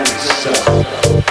yourself.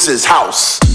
This is house.